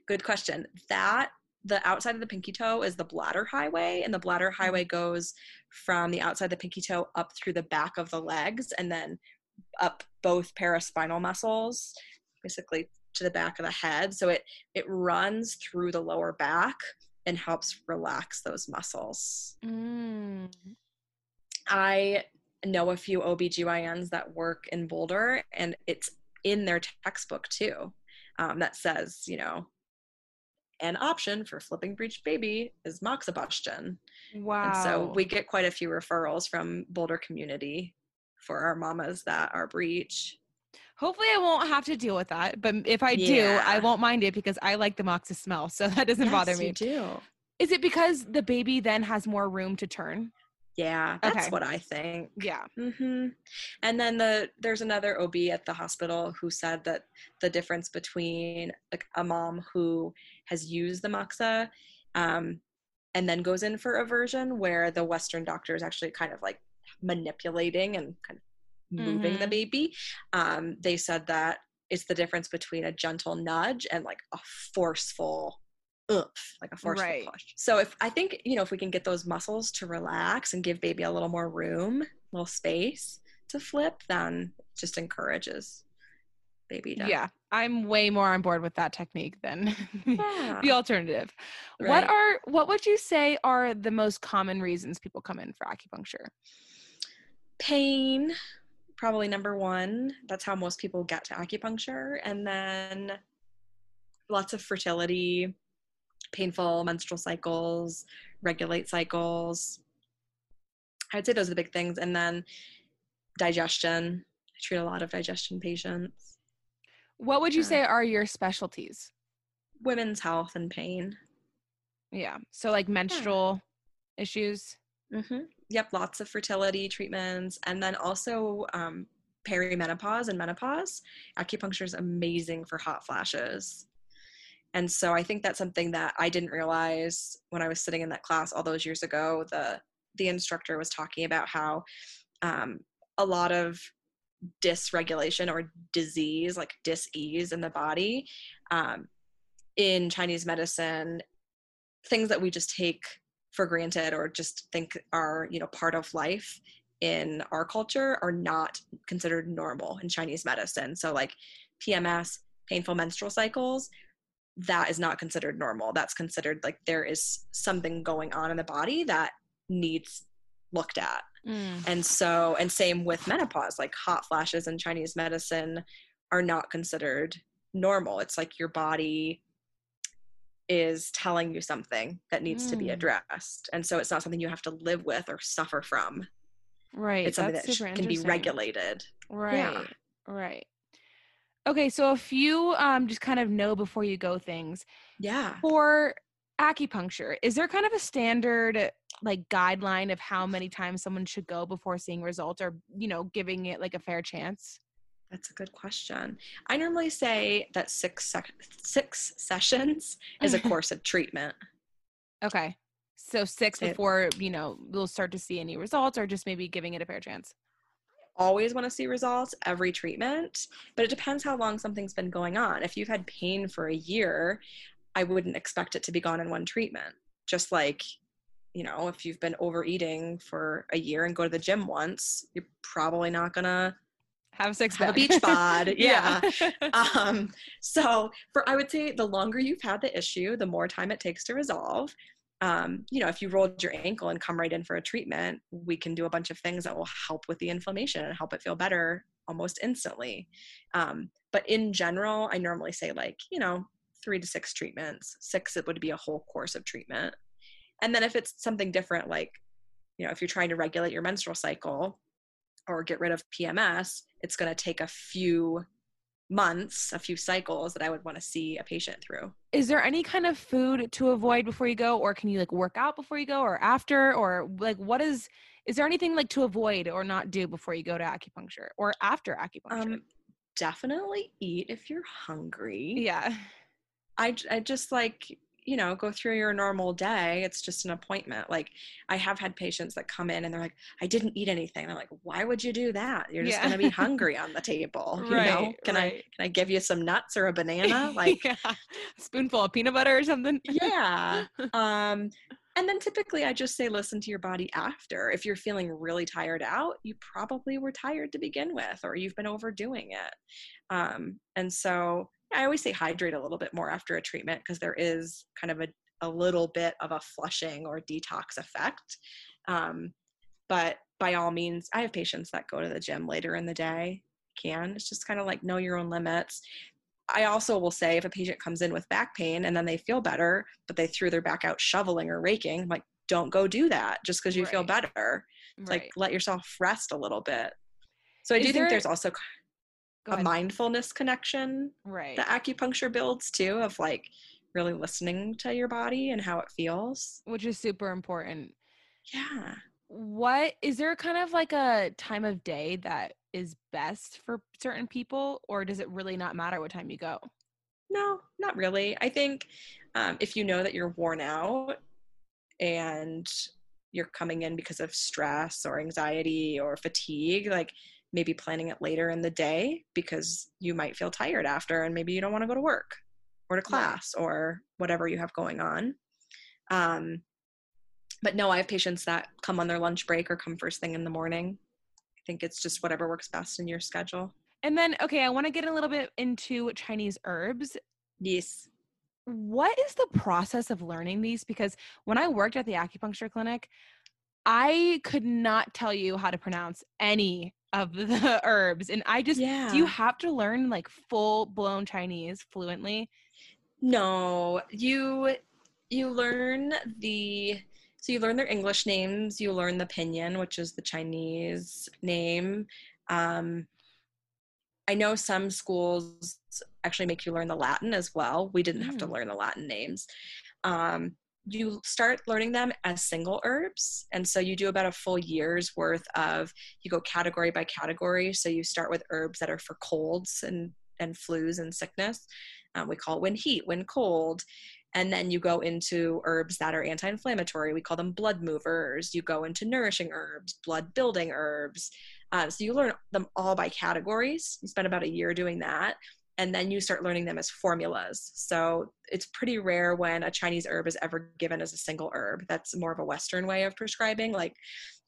Good question. That the outside of the pinky toe is the bladder highway, and the bladder Mm-hmm. highway goes from the outside of the pinky toe up through the back of the legs and then up both paraspinal muscles, basically to the back of the head. So it it runs through the lower back and helps relax those muscles. Mm. I know a few OBGYNs that work in Boulder, and it's in their textbook too um, that says, you know, an option for flipping breech baby is moxibustion. Wow. And so we get quite a few referrals from Boulder community for our mamas that are breech. Hopefully, I won't have to deal with that. But if I do, I won't mind it because I like the moxa smell, so that doesn't bother Yes, me. You do. Is it because the baby then has more room to turn? Yeah, that's Okay. what I think. Yeah. Mm-hmm. And then the there's another OB at the hospital who said that the difference between like a mom who has used the moxa um, and then goes in for a version where the Western doctor is actually kind of like manipulating and kind of moving the Mhm. baby. Um, they said that it's the difference between a gentle nudge and like a forceful oomph, like a forceful Right. push. So if I think you know if we can get those muscles to relax and give baby a little more room, a little space to flip, then just encourages baby to Yeah. I'm way more on board with that technique than Yeah. the alternative. What are what would you say are the most common reasons people come in for acupuncture? pain probably number one that's how most people get to acupuncture and then lots of fertility painful menstrual cycles regulate cycles i'd say those are the big things and then digestion i treat a lot of digestion patients What would you Yeah. say are your specialties? women's health and pain Yeah. So like menstrual issues. hmm Yep, lots of fertility treatments, and then also um, perimenopause and menopause. Acupuncture is amazing for hot flashes, and so I think that's something that I didn't realize when I was sitting in that class all those years ago. The the instructor was talking about how um, a lot of dysregulation or disease, like dis-ease in the body, um, in Chinese medicine, things that we just take for granted or just think are you know part of life in our culture are not considered normal in Chinese medicine. So like PMS, painful menstrual cycles, that is not considered normal. That's considered like there is something going on in the body that needs looked at. And so, and same with menopause, like hot flashes in Chinese medicine are not considered normal. It's like your body is telling you something that needs to be Mm. addressed. And so it's not something you have to live with or suffer from. Right. It's something that's that can be regulated. Right. Right. Okay, so a few um just kind of know before you go things. Yeah. For acupuncture, is there kind of a standard like guideline of how many times someone should go before seeing results or, you know, giving it like a fair chance? That's a good question. I normally say that six sec- six sessions is a course of treatment. Okay. So 6 It- before, you know, we'll start to see any results or just maybe giving it a fair chance. Always want to see results every treatment, but it depends how long something's been going on. If you've had pain for a year, I wouldn't expect it to be gone in one treatment. Just like, you know, if you've been overeating for a year and go to the gym once, you're probably not gonna Have a six Have a beach bod, yeah. yeah. um so for i would say the longer you've had the issue the more time it takes to resolve um, you know if you rolled your ankle and come right in for a treatment we can do a bunch of things that will help with the inflammation and help it feel better almost instantly. Um, but in general i normally say like you know three to six treatments. Six it would be a whole course of treatment. And then if it's something different like you know if you're trying to regulate your menstrual cycle or get rid of pms it's going to take a few months, a few cycles that I would want to see a patient through. is there any kind of food to avoid before you go or can you like work out before you go or after or like what is is there anything like to avoid or not do before you go to acupuncture or after acupuncture Um, definitely eat if you're hungry. yeah I I just like, you know, go through your normal day. It's just an appointment. Like, I have had patients that come in and they're like, I didn't eat anything. And I'm like, why would you do that? You're just Yeah. going to be hungry on the table. You know, Right, can I, can I give you some nuts or a banana? Like, yeah. spoonful of peanut butter or something yeah um and then typically i just say listen to your body after if you're feeling really tired out you probably were tired to begin with or you've been overdoing it um and so i always say hydrate a little bit more after a treatment because there is kind of a, a little bit of a flushing or detox effect. Um but by all means i have patients that go to the gym later in the day can. It's just kind of like know your own limits. I also will say if a patient comes in with back pain and then they feel better, but they threw their back out shoveling or raking, I'm like, don't go do that just because you feel better. Right like let yourself rest a little bit. So I Is do there- think there's also a mindfulness connection right the acupuncture builds too of like really listening to your body and how it feels. which is super important Yeah. what is there kind of like a time of day that is best for certain people, or does it really not matter what time you go? No, not really. I think um, if you know that you're worn out and you're coming in because of stress or anxiety or fatigue, like maybe planning it later in the day because you might feel tired after and maybe you don't want to go to work or to class right. or whatever you have going on. Um, but no, I have patients that come on their lunch break or come first thing in the morning. I think it's just whatever works best in your schedule. And then, okay, I want to get a little bit into Chinese herbs. Yes. What is the process of learning these? Because when I worked at the acupuncture clinic, I could not tell you how to pronounce any of the herbs. And I just, yeah. do you have to learn like full blown Chinese fluently? No, you you learn the so you learn their English names, you learn the pinyin, which is the Chinese name. Um, I know some schools actually make you learn the Latin as well. We didn't mm. have to mm. learn the Latin names. Um, you start learning them as single herbs. And so you do about a full year's worth of, you go category by category. So you start with herbs that are for colds and, and flus and sickness. Um, we call it wind heat, wind cold. And then you go into herbs that are anti inflammatory. We call them blood movers. You go into nourishing herbs, blood building herbs. Um, so you learn them all by categories. You spend about a year doing that. And then you start learning them as formulas. So it's pretty rare when a Chinese herb is ever given as a single herb. That's more of a Western way of prescribing. Like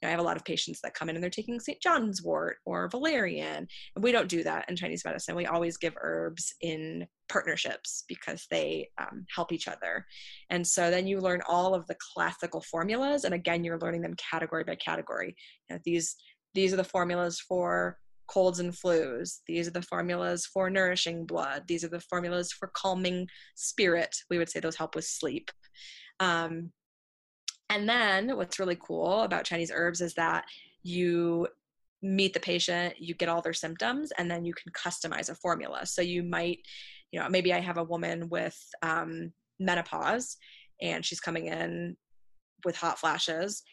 I have a lot of patients that come in and they're taking St. John's wort or valerian. And we don't do that in Chinese medicine. We always give herbs in partnerships because they um, help each other. And so then you learn all of the classical formulas. And again, you're learning them category by category. You know, these, these are the formulas for colds and flus. These are the formulas for nourishing blood. These are the formulas for calming spirit. We would say those help with sleep. Um, and then what's really cool about Chinese herbs is that you meet the patient, you get all their symptoms, and then you can customize a formula. So you might, you know, maybe I have a woman with um, menopause and she's coming in with hot flashes.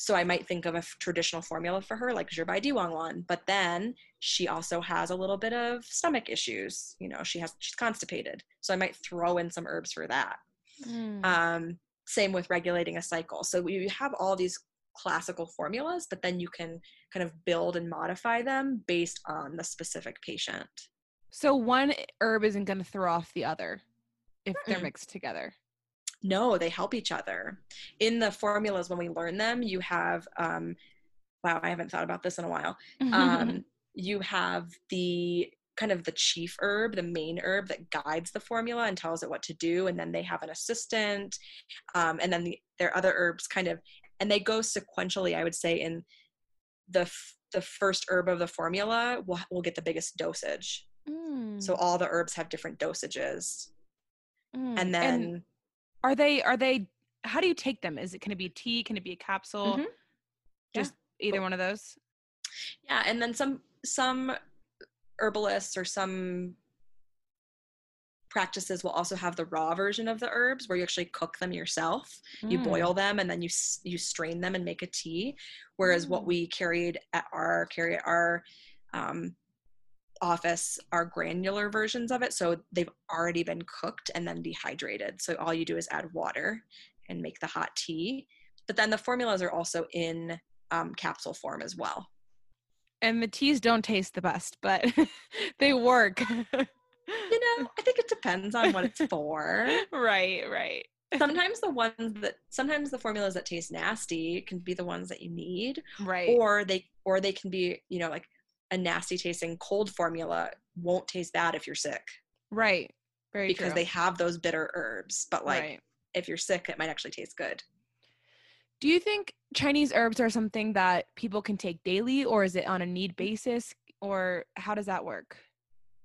So I might think of a traditional formula for her, like Zhi Bai Di Huang Wan, but then she also has a little bit of stomach issues. You know, she has she's constipated, so I might throw in some herbs for that. Mm. Um, same with regulating a cycle. So you have all these classical formulas, but then you can kind of build and modify them based on the specific patient. So one herb isn't going to throw off the other if mm they're mixed together. No, they help each other. In the formulas, when we learn them, you have, um, wow, I haven't thought about this in a while. Um, you have the kind of the chief herb, the main herb that guides the formula and tells it what to do. And then they have an assistant. Um, and then the, their other herbs kind of, and they go sequentially, I would say, in the, the first herb of the formula will, will get the biggest dosage. Mm. So all the herbs have different dosages. Mm. And then. And are they, are they, how do you take them? Is it, can it be tea? Can it be a capsule? Mm-hmm. Just yeah. either one of those? Yeah. And then some, some herbalists or some practices will also have the raw version of the herbs where you actually cook them yourself mm. you boil them and then you you strain them and make a tea whereas mm. what we carried at our carry at our um, office are granular versions of it so they've already been cooked and then dehydrated so all you do is add water and make the hot tea but then the formulas are also in um, capsule form as well and the teas don't taste the best, but they work. you know, I think it depends on what it's for. right, right. sometimes the ones that sometimes the formulas that taste nasty can be the ones that you need. Right. Or they or they can be, you know, like a nasty tasting cold formula won't taste bad if you're sick. Right. Very because true. they have those bitter herbs. But like right. if you're sick, it might actually taste good. Do you think Chinese herbs are something that people can take daily, or is it on a need basis, or how does that work?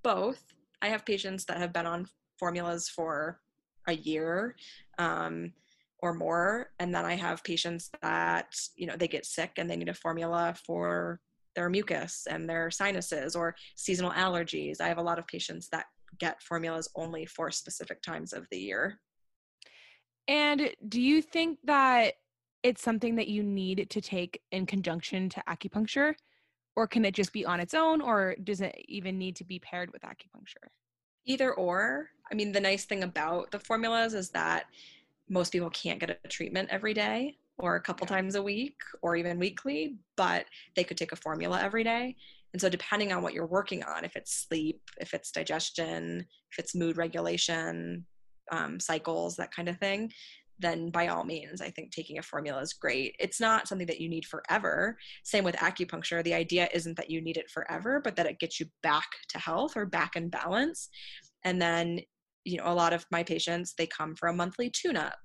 Both. I have patients that have been on formulas for a year um, or more, and then I have patients that you know they get sick and they need a formula for their mucus and their sinuses or seasonal allergies. I have a lot of patients that get formulas only for specific times of the year. And do you think that it's something that you need to take in conjunction to acupuncture? Or can it just be on its own, or does it even need to be paired with acupuncture? Either or. I mean, the nice thing about the formulas is that most people can't get a treatment every day or a couple times a week or even weekly, but they could take a formula every day. And so, depending on what you're working on, if it's sleep, if it's digestion, if it's mood regulation, um, cycles, that kind of thing, then by all means, I think taking a formula is great. It's not something that you need forever. Same with acupuncture. The idea isn't that you need it forever, but that it gets you back to health or back in balance. And then, you know, a lot of my patients, they come for a monthly tune up.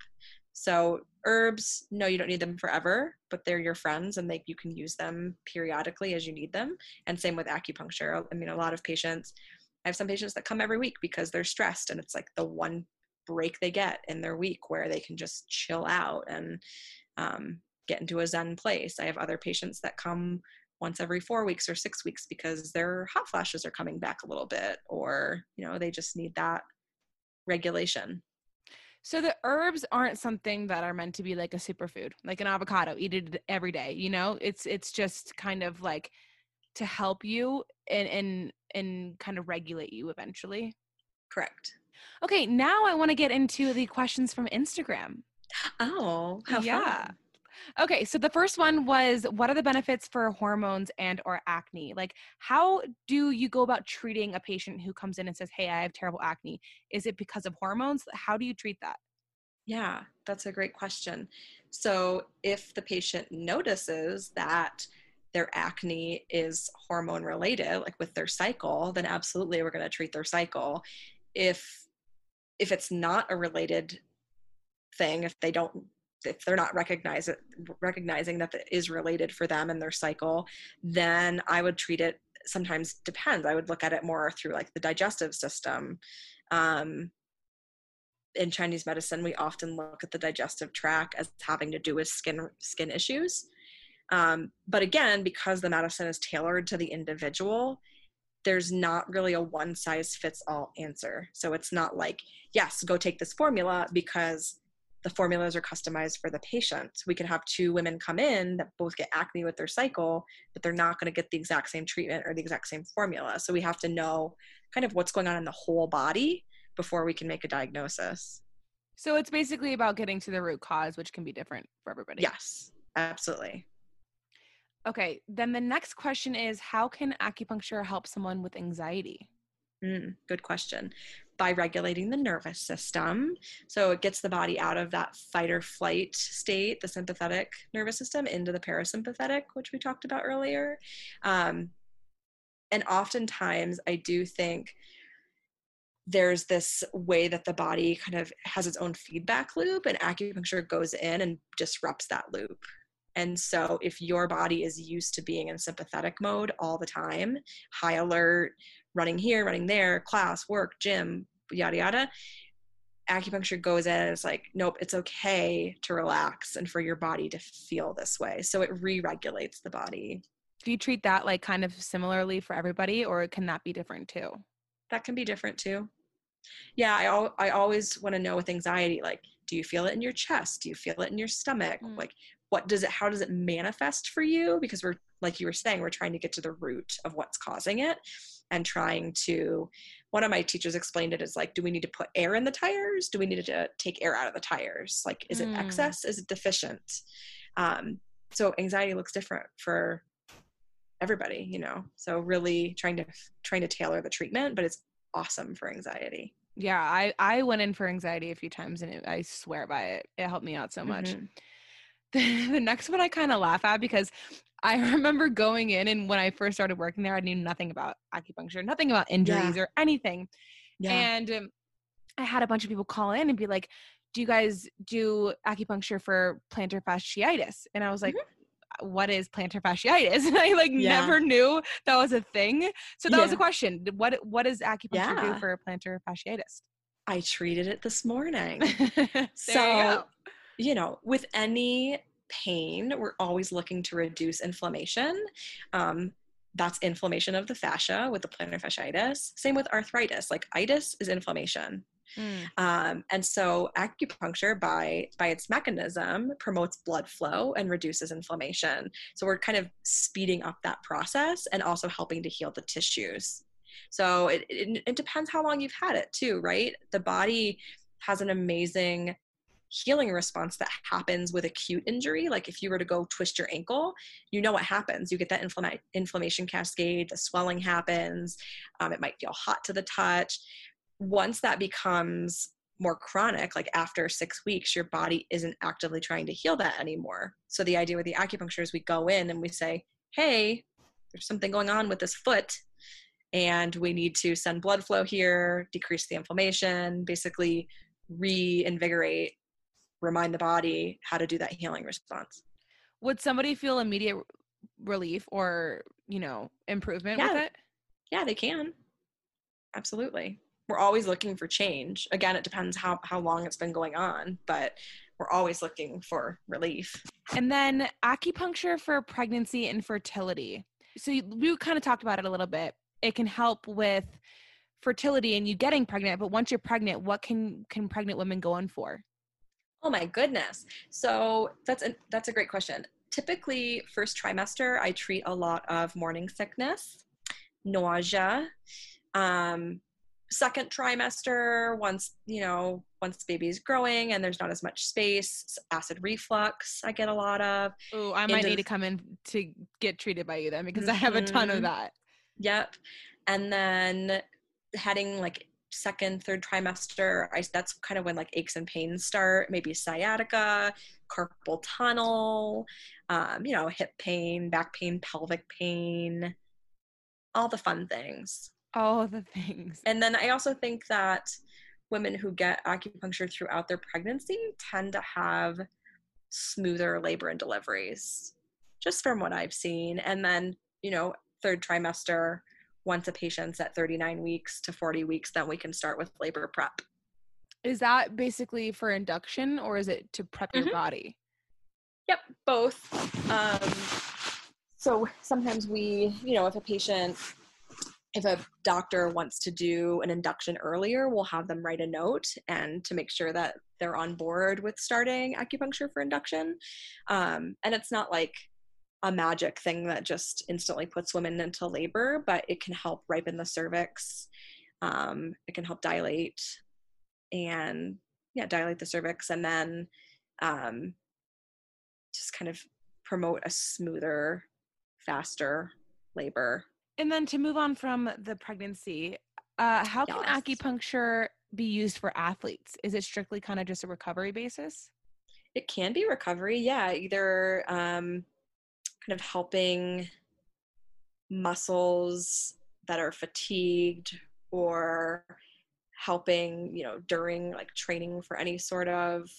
So herbs, no, you don't need them forever, but they're your friends and you can use them periodically as you need them. And same with acupuncture. I mean, a lot of patients, I have some patients that come every week because they're stressed and it's like the one break they get in their week where they can just chill out and um, get into a zen place. I have other patients that come once every four weeks or six weeks because their hot flashes are coming back a little bit or you know they just need that regulation So the herbs aren't something that are meant to be like a superfood, like an avocado. Eat it every day. You know, it's it's just kind of like to help you and and and kind of regulate you eventually. correct Okay, now I want to get into the questions from Instagram. oh how Yeah. fun. Okay, so the first one was what are the benefits for hormones and or acne? Like how do you go about treating a patient who comes in and says, "Hey, I have terrible acne." Is it because of hormones? How do you treat that? Yeah, that's a great question. So, if the patient notices that their acne is hormone related, like with their cycle, then absolutely we're going to treat their cycle. If if it's not a related thing, if they don't if they're not recognize recognizing that it is related for them and their cycle, then I would treat it. Sometimes depends. I would look at it more through like the digestive system. Um, in Chinese medicine, we often look at the digestive tract as having to do with skin skin issues. Um, but again, because the medicine is tailored to the individual, there's not really a one size fits all answer. So it's not like, yes, go take this formula because the formulas are customized for the patient. We can have two women come in that both get acne with their cycle, but they're not going to get the exact same treatment or the exact same formula. So we have to know kind of what's going on in the whole body before we can make a diagnosis. So it's basically about getting to the root cause, which can be different for everybody. Yes, absolutely. Okay, then the next question is how can acupuncture help someone with anxiety? Mm, good question. By regulating the nervous system. So it gets the body out of that fight or flight state, the sympathetic nervous system, into the parasympathetic, which we talked about earlier. Um, and oftentimes, I do think there's this way that the body kind of has its own feedback loop, and acupuncture goes in and disrupts that loop. And so, if your body is used to being in sympathetic mode all the time, high alert, running here, running there, class, work, gym, yada yada. Acupuncture goes in and it's like, nope, it's okay to relax and for your body to feel this way. So it re regulates the body. Do you treat that like kind of similarly for everybody, or can that be different too? That can be different too. Yeah, I, al- I always want to know with anxiety, like, do you feel it in your chest? Do you feel it in your stomach? Mm. Like, what does it, how does it manifest for you? Because we're, like you were saying, we're trying to get to the root of what's causing it and trying to one of my teachers explained it as like do we need to put air in the tires do we need to take air out of the tires like is it Mm. excess is it deficient um, so anxiety looks different for everybody you know so really trying to trying to tailor the treatment but it's awesome for anxiety Yeah, I I went in for anxiety a few times, and it, I swear by it. It helped me out so much. Mhm. The, the next one I kind of laugh at because I remember going in, and when I first started working there, I knew nothing about acupuncture, nothing about injuries or anything. yeah And um, I had a bunch of people call in and be like, "Do you guys do acupuncture for plantar fasciitis?" And I was like, "What is plantar fasciitis?" And I like Mm-hmm. Yeah. never knew that was a thing. So that was a question. What what does acupuncture do Yeah. for plantar fasciitis? i treated it this morning so you know, with any pain, we're always looking to reduce inflammation. Um, that's inflammation of the fascia with the plantar fasciitis. Same with arthritis. Like itis is inflammation. Mm. Um, and so acupuncture by by its mechanism promotes blood flow and reduces inflammation. So we're kind of speeding up that process and also helping to heal the tissues. So it, it, it depends how long you've had it too, right? The body has an amazing healing response that happens with acute injury. Like if you were to go twist your ankle, you know what happens. You get that inflama- inflammation cascade, the swelling happens, um, it might feel hot to the touch. Once that becomes more chronic, like after six weeks, your body isn't actively trying to heal that anymore. So the idea with the acupuncture is we go in and we say, hey, there's something going on with this foot and we need to send blood flow here, decrease the inflammation, basically reinvigorate, remind the body how to do that healing response. Would somebody feel immediate relief or, you know, improvement Yeah. with it? Yeah, they can. Absolutely. We're always looking for change. Again, it depends how, how long it's been going on, but we're always looking for relief. And then acupuncture for pregnancy and fertility. So you, we kind of talked about it a little bit. It can help with fertility and you getting pregnant, but once you're pregnant, what can can pregnant women go in for? Oh my goodness. So that's a, that's a great question. Typically, first trimester, I treat a lot of morning sickness, nausea. Um, second trimester, once you know, once baby's growing and there's not as much space, acid reflux. I get a lot of. Oh, I might Into need to come in to get treated by you then because I have a ton of Mhm. that. Yep. And then heading like second, third trimester, I that's kind of when like aches and pains start, maybe sciatica, carpal tunnel, um, you know, hip pain, back pain, pelvic pain, all the fun things. All the things. And then I also think that women who get acupuncture throughout their pregnancy tend to have smoother labor and deliveries, just from what I've seen. And then, you know, third trimester, once a patient's at 39 weeks to 40 weeks, then we can start with labor prep. Is that basically for induction or is it to prep your Mhm. body? Yep, both. Um, so sometimes we, you know, if a patient, if a doctor wants to do an induction earlier, we'll have them write a note and to make sure that they're on board with starting acupuncture for induction. Um, and it's not like a magic thing that just instantly puts women into labor, but it can help ripen the cervix. Um, it can help dilate and yeah, dilate the cervix, and then um, just kind of promote a smoother, faster labor. And then to move on from the pregnancy, uh, how can acupuncture be used for athletes? Is it strictly kind of just a recovery basis? It can be recovery, yeah, either um, kind of helping muscles that are fatigued or helping, you know, during like training for any sort of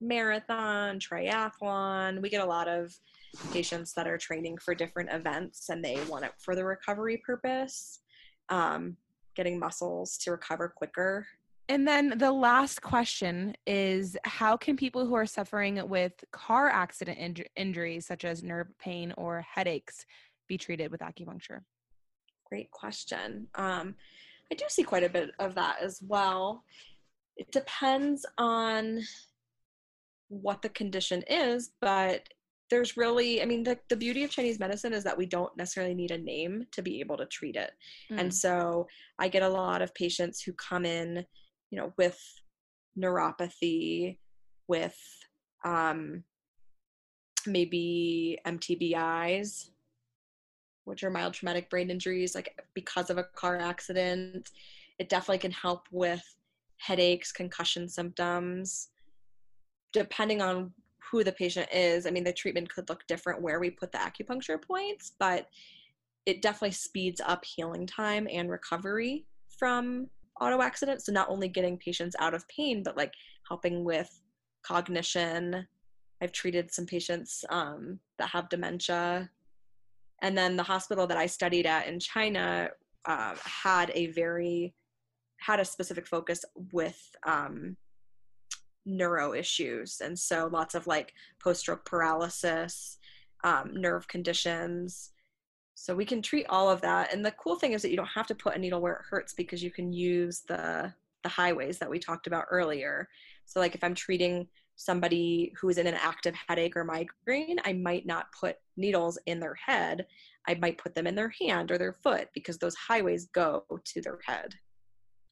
marathon, triathlon. We get a lot of patients that are training for different events and they want it for the recovery purpose, um, getting muscles to recover quicker. And then the last question is how can people who are suffering with car accident inj- injuries, such as nerve pain or headaches, be treated with acupuncture? Great question. Um, I do see quite a bit of that as well. It depends on what the condition is, but there's really, I mean, the, the beauty of Chinese medicine is that we don't necessarily need a name to be able to treat it. Mm. And so I get a lot of patients who come in, you know, with neuropathy, with um, maybe MTBIs, which are mild traumatic brain injuries, like because of a car accident. It definitely can help with headaches, concussion symptoms. Depending on who the patient is, I mean, the treatment could look different where we put the acupuncture points, but it definitely speeds up healing time and recovery from auto accidents. So, not only getting patients out of pain, but like helping with cognition. I've treated some patients um, that have dementia. And then the hospital that I studied at in China uh, had a very had a specific focus with um, neuro issues, and so lots of like post-stroke paralysis, um, nerve conditions. So we can treat all of that. And the cool thing is that you don't have to put a needle where it hurts because you can use the the highways that we talked about earlier. So, like if I'm treating somebody who is in an active headache or migraine, I might not put needles in their head. I might put them in their hand or their foot because those highways go to their head.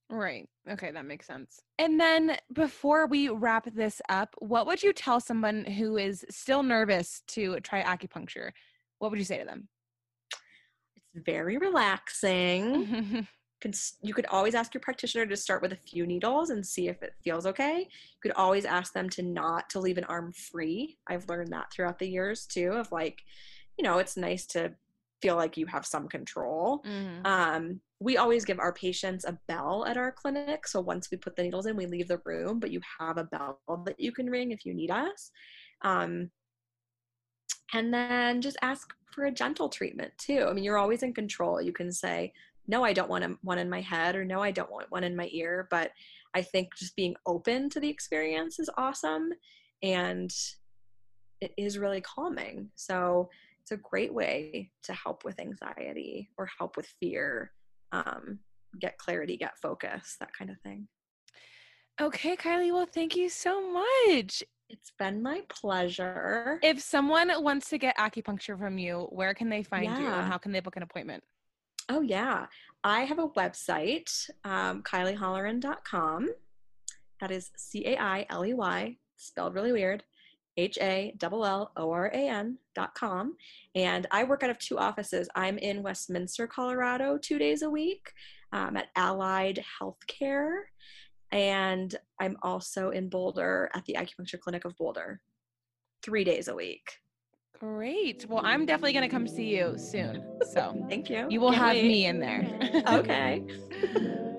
Right. Okay, that makes sense. And then before we wrap this up, what would you tell someone who is still nervous to try acupuncture? What would you say to them? Very relaxing. you could always ask your practitioner to start with a few needles and see if it feels okay. You could always ask them to not to leave an arm free. I've learned that throughout the years too of like, you know, it's nice to feel like you have some control. Mm-hmm. Um, we always give our patients a bell at our clinic. So once we put the needles in, we leave the room, but you have a bell that you can ring if you need us. Um, and then just ask for a gentle treatment too. I mean, you're always in control. You can say, no, I don't want one in my head, or no, I don't want one in my ear. But I think just being open to the experience is awesome. And it is really calming. So it's a great way to help with anxiety or help with fear, um, get clarity, get focus, that kind of thing. Okay, Kylie. Well, thank you so much. It's been my pleasure. If someone wants to get acupuncture from you, where can they find yeah. you and how can they book an appointment? Oh, yeah. I have a website, um. That is C A I L E Y, spelled really weird. H A L L O R A N dot com. And I work out of two offices. I'm in Westminster, Colorado, two days a week um, at Allied Healthcare. And I'm also in Boulder at the Acupuncture Clinic of Boulder, three days a week. Great. Well, I'm definitely going to come see you soon. So thank you. You will Can't have wait. me in there. okay.